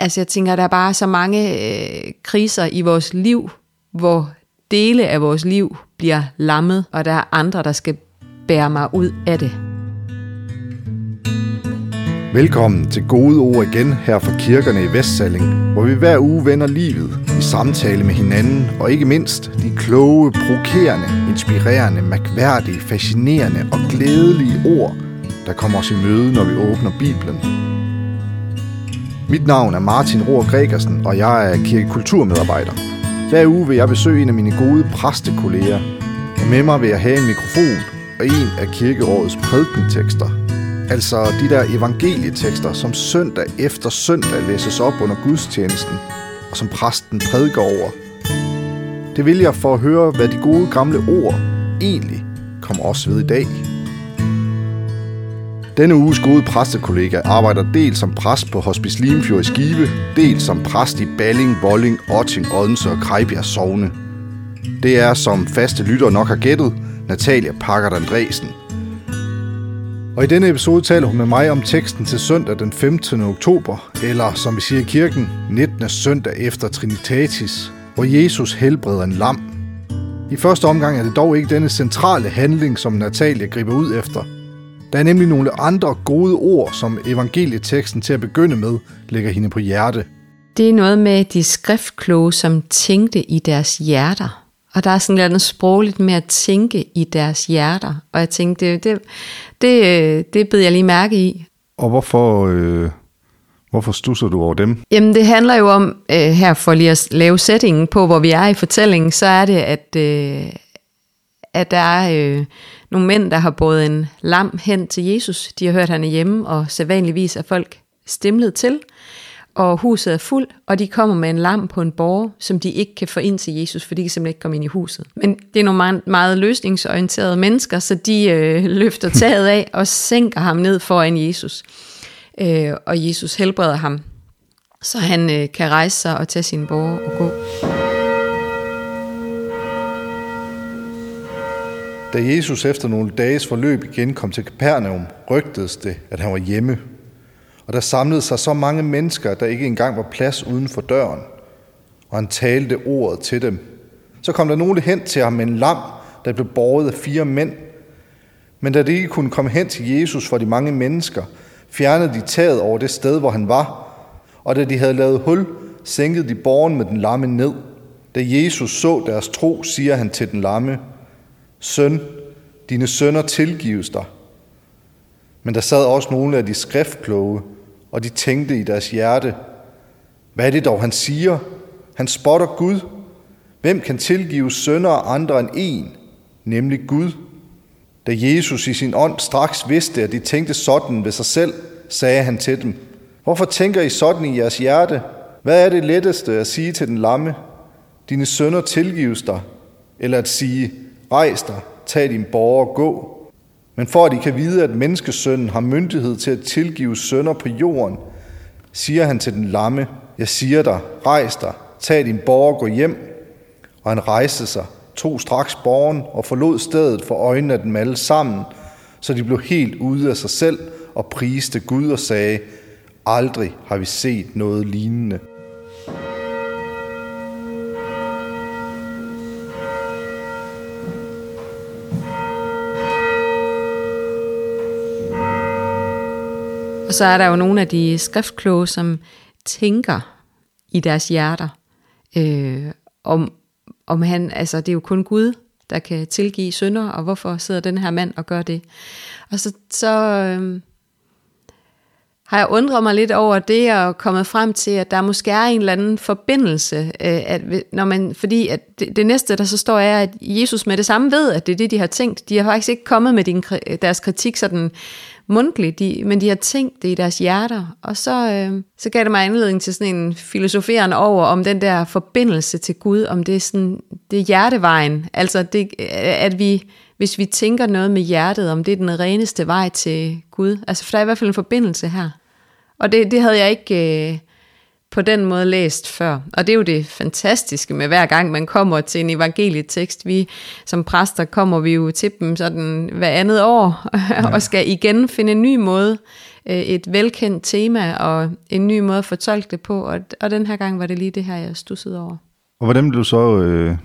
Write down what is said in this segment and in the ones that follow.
altså jeg tænker, der er bare så mange øh, kriser i vores liv, hvor dele af vores liv bliver lammet, og der er andre, der skal bære mig ud af det. Velkommen til Gode Ord igen her fra kirkerne i Vestsalling, hvor vi hver uge vender livet i samtale med hinanden, og ikke mindst de kloge, provokerende, inspirerende, mærkværdige, fascinerende og glædelige ord, der kommer os i møde, når vi åbner Bibelen. Mit navn er Martin Rohr Gregersen, og jeg er kirkekulturmedarbejder. Hver uge vil jeg besøge en af mine gode præstekolleger, og med mig vil jeg have en mikrofon og en af kirkerådets prædikentekster. Altså de der evangelietekster, som søndag efter søndag læses op under gudstjenesten, og som præsten prædiker over. Det vil jeg for at høre, hvad de gode gamle ord egentlig kommer også ved i dag. Denne uges gode præstekollega arbejder dels som præst på Hospice Limfjord i Skive, dels som præst i Balling, Volling, Otting, Odense og Krejbjerg Sogne. Det er, som faste lytter nok har gættet, Natalia Packard Andresen. Og i denne episode taler hun med mig om teksten til søndag den 15. oktober, eller som vi siger i kirken, 19. søndag efter Trinitatis, hvor Jesus helbreder en lam. I første omgang er det dog ikke denne centrale handling, som Natalia griber ud efter – der er nemlig nogle andre gode ord, som evangelieteksten til at begynde med lægger hende på hjerte. Det er noget med de skriftkloge, som tænkte i deres hjerter. Og der er sådan noget sprogligt med at tænke i deres hjerter. Og jeg tænkte, det, det, det, det bed jeg lige mærke i. Og hvorfor, øh, hvorfor stusser du over dem? Jamen det handler jo om, øh, her for lige at lave sætningen på, hvor vi er i fortællingen, så er det, at, øh, at der er øh, nogle mænd, der har båret en lam hen til Jesus. De har hørt, at han er hjemme, og sædvanligvis er folk stemlet til. Og huset er fuld, og de kommer med en lam på en borger, som de ikke kan få ind til Jesus, for de kan simpelthen ikke komme ind i huset. Men det er nogle meget, meget løsningsorienterede mennesker, så de øh, løfter taget af og sænker ham ned foran Jesus. Øh, og Jesus helbreder ham, så han øh, kan rejse sig og tage sin borger og gå. Da Jesus efter nogle dages forløb igen kom til Kapernaum, rygtedes det, at han var hjemme. Og der samlede sig så mange mennesker, at der ikke engang var plads uden for døren. Og han talte ordet til dem. Så kom der nogle hen til ham med en lam, der blev båret af fire mænd. Men da de ikke kunne komme hen til Jesus for de mange mennesker, fjernede de taget over det sted, hvor han var. Og da de havde lavet hul, sænkede de borgen med den lamme ned. Da Jesus så deres tro, siger han til den lamme, Søn, dine sønner tilgives dig. Men der sad også nogle af de skriftkloge, og de tænkte i deres hjerte, hvad er det dog, han siger? Han spotter Gud. Hvem kan tilgive sønner andre end en, nemlig Gud? Da Jesus i sin ånd straks vidste, at de tænkte sådan ved sig selv, sagde han til dem, Hvorfor tænker I sådan i jeres hjerte? Hvad er det letteste at sige til den lamme? Dine sønner tilgives dig. Eller at sige, Rejs dig, tag din borger og gå. Men for at I kan vide, at menneskesønnen har myndighed til at tilgive sønder på jorden, siger han til den lamme, jeg siger dig, rejs dig, tag din borger og gå hjem. Og han rejste sig, tog straks borgen og forlod stedet for øjnene af dem alle sammen, så de blev helt ude af sig selv og priste Gud og sagde, aldrig har vi set noget lignende. Og så er der jo nogle af de skriftkloge, som tænker i deres hjerter, øh, om, om han, altså det er jo kun Gud, der kan tilgive synder, og hvorfor sidder den her mand og gør det? Og så, så øh, har jeg undret mig lidt over det, og kommet frem til, at der måske er en eller anden forbindelse, øh, at når man, fordi at det, det næste, der så står, er, at Jesus med det samme ved, at det er det, de har tænkt. De har faktisk ikke kommet med din, deres kritik sådan mundtligt, de, men de har tænkt det i deres hjerter. Og så, øh, så gav det mig anledning til sådan en filosoferende over, om den der forbindelse til Gud, om det er, sådan, det er hjertevejen. Altså, det, øh, at vi, hvis vi tænker noget med hjertet, om det er den reneste vej til Gud. Altså, for der er i hvert fald en forbindelse her. Og det, det havde jeg ikke... Øh, på den måde læst før. Og det er jo det fantastiske med hver gang man kommer til en evangelietekst. Vi som præster kommer vi jo til dem sådan hver andet år, ja. og skal igen finde en ny måde øh, et velkendt tema og en ny måde at fortolke det på, og, og den her gang var det lige det her, jeg stussede over. Og hvordan vil du så øh,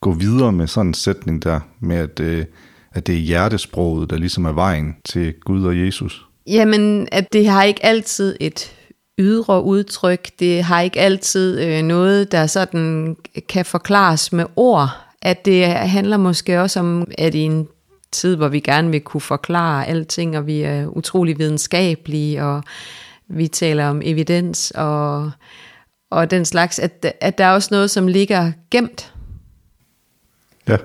gå videre med sådan en sætning der, med at, øh, at det er hjertesproget, der ligesom er vejen til Gud og Jesus? Jamen, at det har ikke altid et ydre udtryk. Det har ikke altid øh, noget, der sådan kan forklares med ord. At det handler måske også om, at i en tid, hvor vi gerne vil kunne forklare alting, og vi er utrolig videnskabelige, og vi taler om evidens og, og den slags, at, at der er også noget, som ligger gemt ja.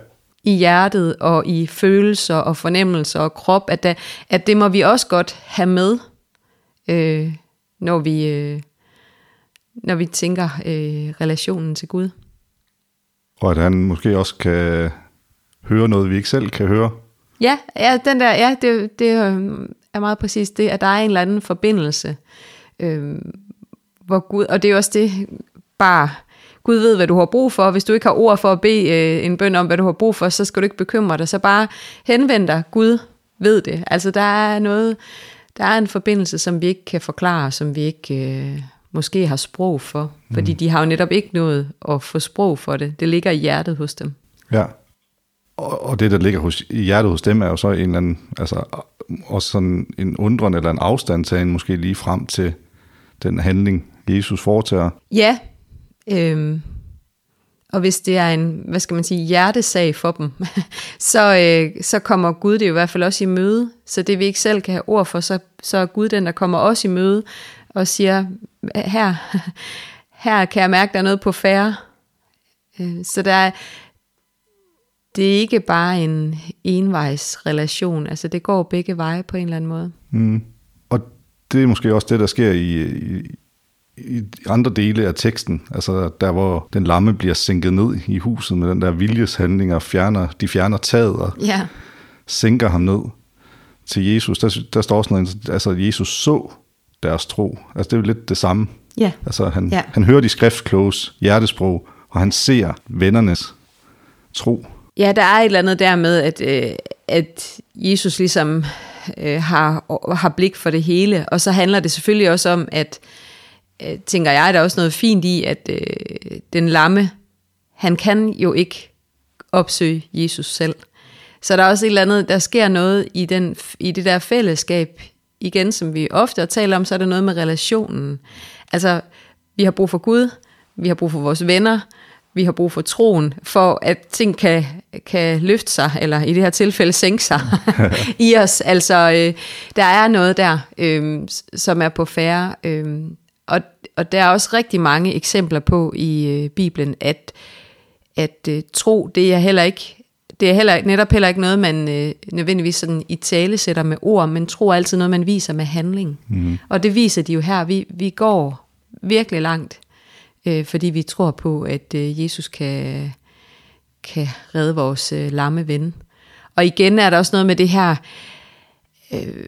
i hjertet og i følelser og fornemmelser og krop, at, der, at det må vi også godt have med, øh, når vi, øh, når vi tænker øh, relationen til Gud. Og at han måske også kan høre noget, vi ikke selv kan høre. Ja, ja, den der, ja det, det er meget præcis det, at der er en eller anden forbindelse, øh, hvor Gud, og det er også det, bare Gud ved, hvad du har brug for. Hvis du ikke har ord for at bede øh, en bøn om, hvad du har brug for, så skal du ikke bekymre dig. Så bare henvend dig. Gud ved det. Altså der er noget, der er en forbindelse, som vi ikke kan forklare, som vi ikke øh, måske har sprog for. Fordi mm. de har jo netop ikke noget at få sprog for det. Det ligger i hjertet hos dem. Ja, og, og det, der ligger hos, i hjertet hos dem, er jo så en eller anden, altså også sådan en undren eller en afstandtagen måske lige frem til den handling, Jesus foretager. Ja, øhm, og hvis det er en, hvad skal man sige, hjertesag for dem, så, øh, så kommer Gud det i hvert fald også i møde. Så det vi ikke selv kan have ord for, så, så er Gud den, der kommer også i møde og siger, her, her kan jeg mærke, der er noget på færre. Øh, så der er, det er ikke bare en envejsrelation, altså det går begge veje på en eller anden måde. Mm. Og det er måske også det, der sker i, i, i andre dele af teksten, altså der hvor den lamme bliver sænket ned i huset med den der viljeshandling og fjerner, de fjerner taget og ja. sænker ham ned til Jesus. Der, der står også noget, altså Jesus så deres tro. Altså det er jo lidt det samme. Ja. Altså han, ja. han hører de skriftkloges hjertesprog, og han ser vennernes tro. Ja, der er et eller andet der med, at, øh, at Jesus ligesom øh, har, har blik for det hele, og så handler det selvfølgelig også om, at øh, tænker jeg, der er også noget fint i, at øh, den lamme, han kan jo ikke opsøge Jesus selv. Så der er også et eller andet, der sker noget i, den, i det der fællesskab, igen som vi ofte taler om, så er der noget med relationen. Altså, vi har brug for Gud, vi har brug for vores venner, vi har brug for troen, for at ting kan, kan løfte sig, eller i det her tilfælde sænke sig i os. Altså, øh, der er noget der, øh, som er på færre. Øh, og, og der er også rigtig mange eksempler på i øh, Bibelen, at, at øh, tro, det er heller ikke det er heller, netop heller ikke noget, man øh, nødvendigvis sådan i tale sætter med ord, men tro er altid noget, man viser med handling. Mm. Og det viser de jo her. Vi, vi går virkelig langt øh, fordi vi tror på, at øh, Jesus kan, kan redde vores øh, lamme ven. Og igen er der også noget med det her øh,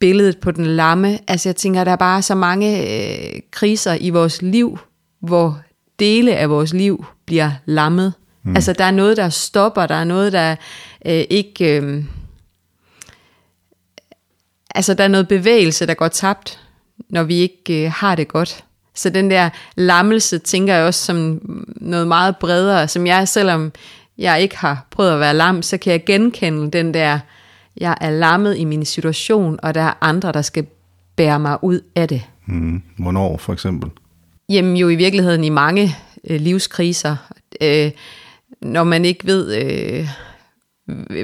billedet på den lamme. Altså jeg tænker, der er bare så mange øh, kriser i vores liv, hvor dele af vores liv bliver lammet. Mm. Altså der er noget, der stopper, der er noget, der øh, ikke... Øh, altså der er noget bevægelse, der går tabt, når vi ikke øh, har det godt. Så den der lammelse tænker jeg også som noget meget bredere, som jeg, selvom jeg ikke har prøvet at være lam, så kan jeg genkende den der, jeg er lammet i min situation, og der er andre, der skal bære mig ud af det. Mm. Hvornår for eksempel? Jamen jo i virkeligheden i mange øh, livskriser. Øh, når man ikke ved, øh,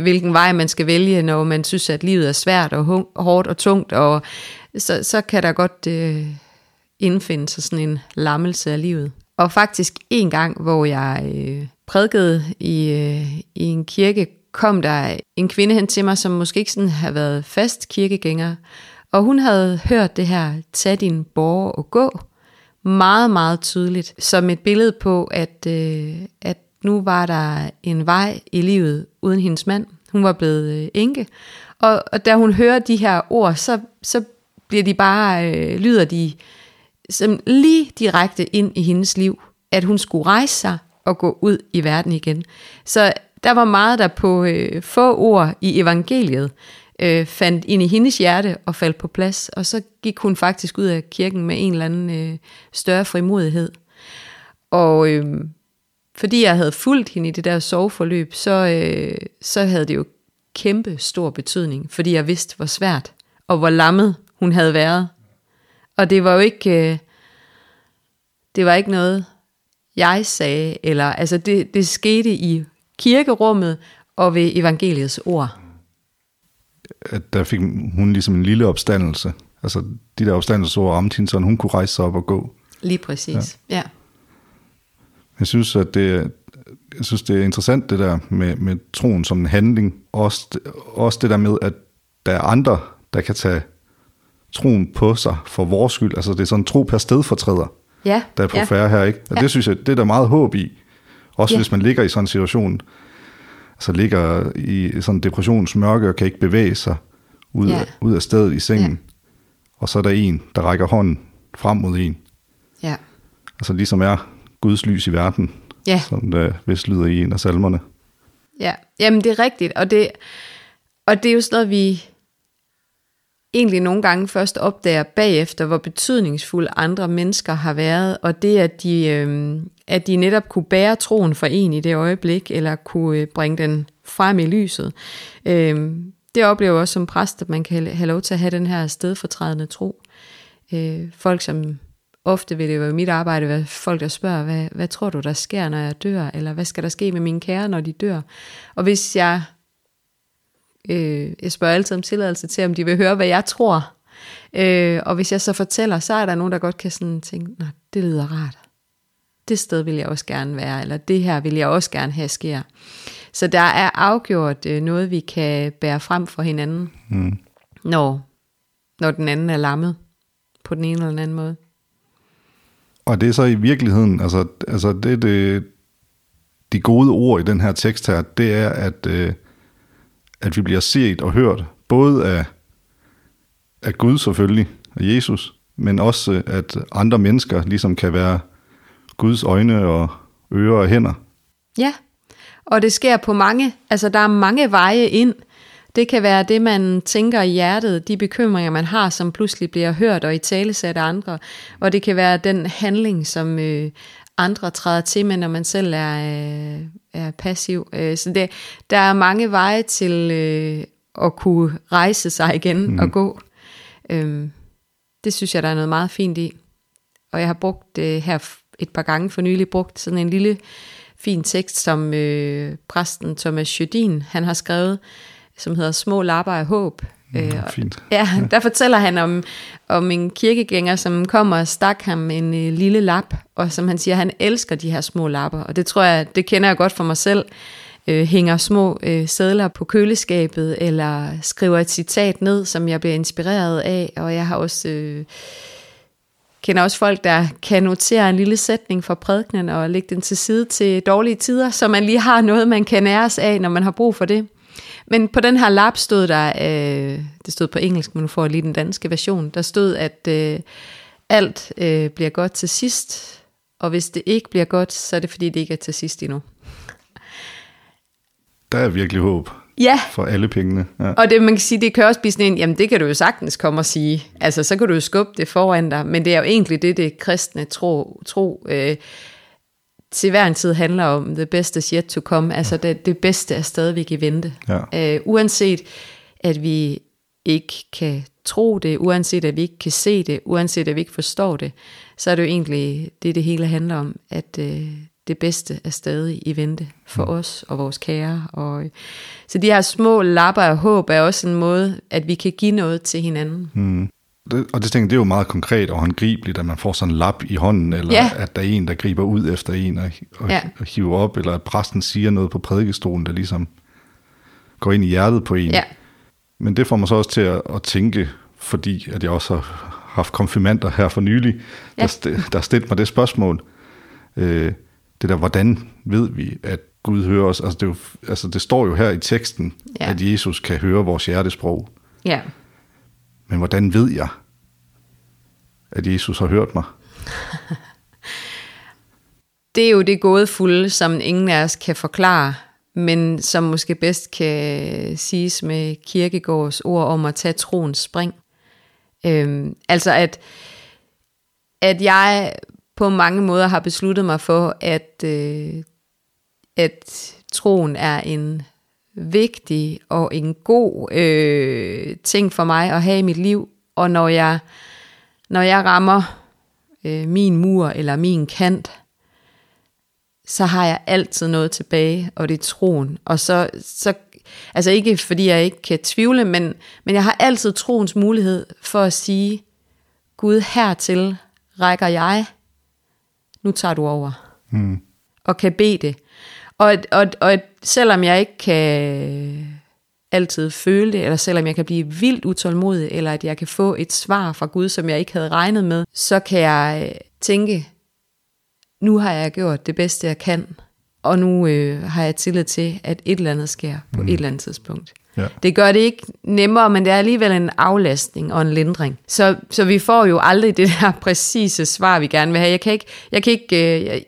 hvilken vej man skal vælge, når man synes, at livet er svært og hårdt og tungt, og så, så kan der godt... Øh, indfinde sig sådan en lammelse af livet. Og faktisk en gang, hvor jeg øh, prædikede i, øh, i en kirke, kom der en kvinde hen til mig, som måske ikke sådan havde været fast kirkegænger, og hun havde hørt det her, tag din borger og gå, meget, meget tydeligt, som et billede på, at, øh, at nu var der en vej i livet uden hendes mand. Hun var blevet øh, enke, og, og da hun hører de her ord, så, så bliver de bare, øh, lyder de som lige direkte ind i hendes liv, at hun skulle rejse sig og gå ud i verden igen. Så der var meget der på øh, få ord i evangeliet øh, fandt ind i hendes hjerte og faldt på plads. Og så gik hun faktisk ud af kirken med en eller anden øh, større frimodighed. Og øh, fordi jeg havde fulgt hende i det der soveforløb, så, øh, så havde det jo kæmpe stor betydning, fordi jeg vidste, hvor svært og hvor lammet hun havde været. Og det var jo ikke, øh, det var ikke noget, jeg sagde, eller altså det, det skete i kirkerummet og ved evangeliets ord. At der fik hun ligesom en lille opstandelse. Altså de der opstandelsesord ramte hende, så hun kunne rejse sig op og gå. Lige præcis, ja. ja. Jeg synes, at det, jeg synes, det er interessant det der med, med troen som en handling. Også, også det der med, at der er andre, der kan tage troen på sig for vores skyld. Altså det er sådan tro per stedfortræder, ja, der er på ja. færre her. Ikke? Og Ja. det synes jeg, det er der meget håb i. Også Ja. hvis man ligger i sådan en situation, altså ligger i sådan en depressionsmørke og kan ikke bevæge sig ud, Ja. af, ud af stedet i sengen. Ja. Og så er der en, der rækker hånden frem mod en. Ja, Altså ligesom er Guds lys i verden, ja. som der vist lyder i en af salmerne. Ja, jamen det er rigtigt, og det, og det er jo sådan noget, vi egentlig nogle gange først opdager bagefter, hvor betydningsfulde andre mennesker har været, og det, at de, øh, at de netop kunne bære troen for en i det øjeblik, eller kunne øh, bringe den frem i lyset. Øh, det oplever jeg også som præst, at man kan have lov til at have den her stedfortrædende tro. Øh, folk, som ofte vil det være mit arbejde, være folk, der spørger, hvad, hvad tror du, der sker, når jeg dør? Eller hvad skal der ske med mine kære, når de dør? Og hvis jeg, øh, jeg spørger altid om tilladelse til, om de vil høre, hvad jeg tror. Øh, og hvis jeg så fortæller, så er der nogen, der godt kan sådan tænke, Nå, det lyder rart. Det sted vil jeg også gerne være, eller det her vil jeg også gerne have sker. Så der er afgjort øh, noget, vi kan bære frem for hinanden, Mm. når, når den anden er lammet på den ene eller den anden måde. Og det er så i virkeligheden, altså, altså det, det, de gode ord i den her tekst her, det er, at, øh, at vi bliver set og hørt, både af, af Gud selvfølgelig, af Jesus, men også øh, at andre mennesker ligesom kan være Guds øjne og ører og hænder. Ja, og det sker på mange, altså der er mange veje ind. Det kan være det, man tænker i hjertet, de bekymringer, man har, som pludselig bliver hørt og i talesat af andre. Og det kan være den handling, som øh, andre træder til med, når man selv er, øh, er passiv. Øh, så det, der er mange veje til øh, at kunne rejse sig igen mm. og gå. Øh, det synes jeg, der er noget meget fint i. Og jeg har brugt det her et par gange for nylig, brugt sådan en lille fin tekst, som øh, præsten Thomas Jødin, han har skrevet, som hedder Små lapper af håb. Øh, og- Fint. Ja, der fortæller han om, om en kirkegænger, som kommer og stak ham en øh, lille lap, og som han siger, han elsker de her små lapper, og det tror jeg, det kender jeg godt for mig selv. Øh, hænger små øh, sædler på køleskabet, eller skriver et citat ned, som jeg bliver inspireret af, og jeg har også... Øh, kender også folk, der kan notere en lille sætning fra prædikenen og lægge den til side til dårlige tider, så man lige har noget, man kan næres af, når man har brug for det. Men på den her lap stod der, øh, det stod på engelsk, men nu får jeg lige den danske version, der stod, at øh, alt øh, bliver godt til sidst, og hvis det ikke bliver godt, så er det fordi, det ikke er til sidst endnu. Der er virkelig håb Ja, for alle pengene. Ja. og det, man kan sige, det kan også blive sådan en, jamen det kan du jo sagtens komme og sige. Altså, så kan du jo skubbe det foran dig, men det er jo egentlig det, det kristne tro, tro øh, til hver en tid handler om. The best is yet to come. Altså, det, det bedste er stadigvæk i vente. Ja. Øh, uanset at vi ikke kan tro det, uanset at vi ikke kan se det, uanset at vi ikke forstår det, så er det jo egentlig det, det hele handler om, at øh, det bedste er stadig i vente for mm. os og vores kære. Og, øh, så de her små lapper af håb er også en måde, at vi kan give noget til hinanden. Mm. Det, og det tænker det er jo meget konkret og håndgribeligt, at man får sådan en lap i hånden, eller Ja. at der er en, der griber ud efter en og, og, Ja. og hiver op, eller at præsten siger noget på prædikestolen, der ligesom går ind i hjertet på en. Ja, Men det får mig så også til at, at tænke, fordi at jeg også har haft konfirmander her for nylig, Ja. der, st- der stillede mig det spørgsmål. Øh, det der, hvordan ved vi, at Gud hører os? Altså det, jo, altså det står jo her i teksten, ja. at Jesus kan høre vores hjertesprog. ja. Men hvordan ved jeg, at Jesus har hørt mig? Det er jo det gådefulde, som ingen af os kan forklare. men som måske bedst kan siges med kirkegårds ord om at tage troens spring. Øhm, altså at, at jeg på mange måder har besluttet mig for, at, øh, at troen er en vigtig og en god øh, ting for mig at have i mit liv. Og når jeg, når jeg rammer øh, min mur eller min kant, så har jeg altid noget tilbage, og det er troen. Og så, så altså ikke fordi jeg ikke kan tvivle, men, men jeg har altid troens mulighed for at sige, Gud, hertil rækker jeg, nu tager du over. Mm. Og kan bede det. Og, og, og selvom jeg ikke kan altid føle det, eller selvom jeg kan blive vildt utålmodig, eller at jeg kan få et svar fra Gud, som jeg ikke havde regnet med, så kan jeg tænke, nu har jeg gjort det bedste, jeg kan, og nu øh, har jeg tillid til, at et eller andet sker på mm. et eller andet tidspunkt. Ja. Det gør det ikke nemmere, men det er alligevel en aflastning og en lindring. Så, så vi får jo aldrig det der præcise svar, vi gerne vil have. Jeg kan ikke, jeg kan ikke, øh, jeg,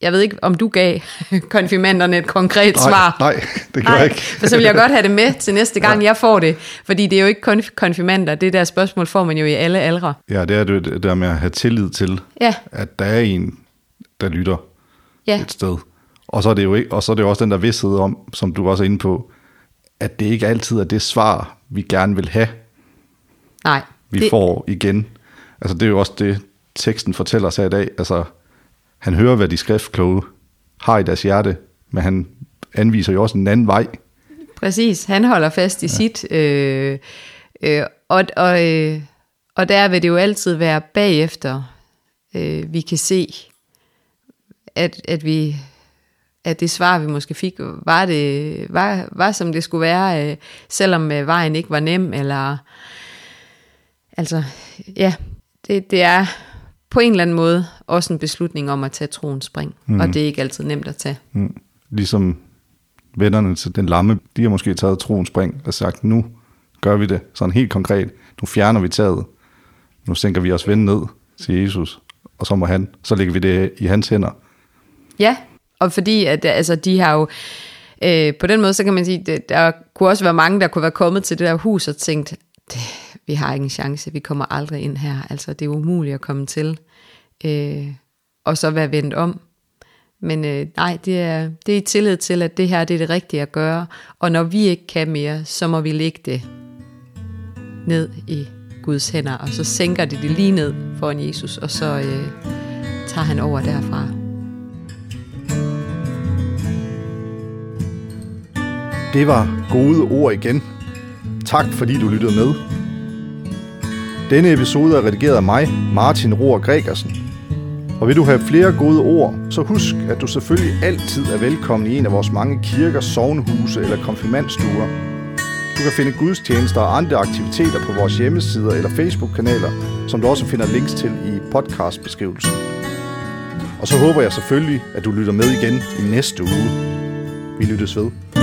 jeg ved ikke, om du gav konfirmanderne et konkret nej, svar. Nej, det gør jeg ikke. For så vil jeg godt have det med til næste gang, ja. jeg får det. Fordi det er jo ikke kun konfirmander. Det der spørgsmål får man jo i alle aldre. Ja, det er det der med at have tillid til, ja. at der er en, der lytter ja. et sted. Og så, er det jo ikke, og så er det jo også den der vidshed om, som du også er inde på, at det ikke altid er det svar, vi gerne vil have, Nej, vi det... får igen. Altså det er jo også det, teksten fortæller her i dag. Altså, han hører, hvad de skriftkloge har i deres hjerte, men han anviser jo også en anden vej. Præcis, han holder fast i ja. sit. Øh, øh, og, og, øh, og der vil det jo altid være bagefter, øh, vi kan se, at, at vi at det svar, vi måske fik, var, det, var, var som det skulle være, øh, selvom øh, vejen ikke var nem, eller altså, ja, det, det er på en eller anden måde også en beslutning om at tage troens spring, mm. og det er ikke altid nemt at tage. Mm. Ligesom vennerne til den lamme, de har måske taget troens spring og sagt, nu gør vi det sådan helt konkret, nu fjerner vi taget, nu sænker vi os ven ned til Jesus, og så må han, så lægger vi det i hans hænder. Ja, og fordi at, altså, de har jo, øh, på den måde, så kan man sige, det, der kunne også være mange, der kunne være kommet til det der hus og tænkt, det, vi har ikke en chance, vi kommer aldrig ind her, altså det er umuligt at komme til, øh, og så være vendt om. Men øh, nej, det er, det er i tillid til, at det her det er det rigtige at gøre, og når vi ikke kan mere, så må vi lægge det ned i Guds hænder, og så sænker det det lige ned foran Jesus, og så øh, tager han over derfra. Det var gode ord igen. Tak fordi du lyttede med. Denne episode er redigeret af mig, Martin Rohr Gregersen. Og vil du have flere gode ord, så husk, at du selvfølgelig altid er velkommen i en af vores mange kirker, sovnhuse eller konfirmandstuer. Du kan finde gudstjenester og andre aktiviteter på vores hjemmesider eller Facebook-kanaler, som du også finder links til i podcastbeskrivelsen. Og så håber jeg selvfølgelig, at du lytter med igen i næste uge. Vi lyttes ved.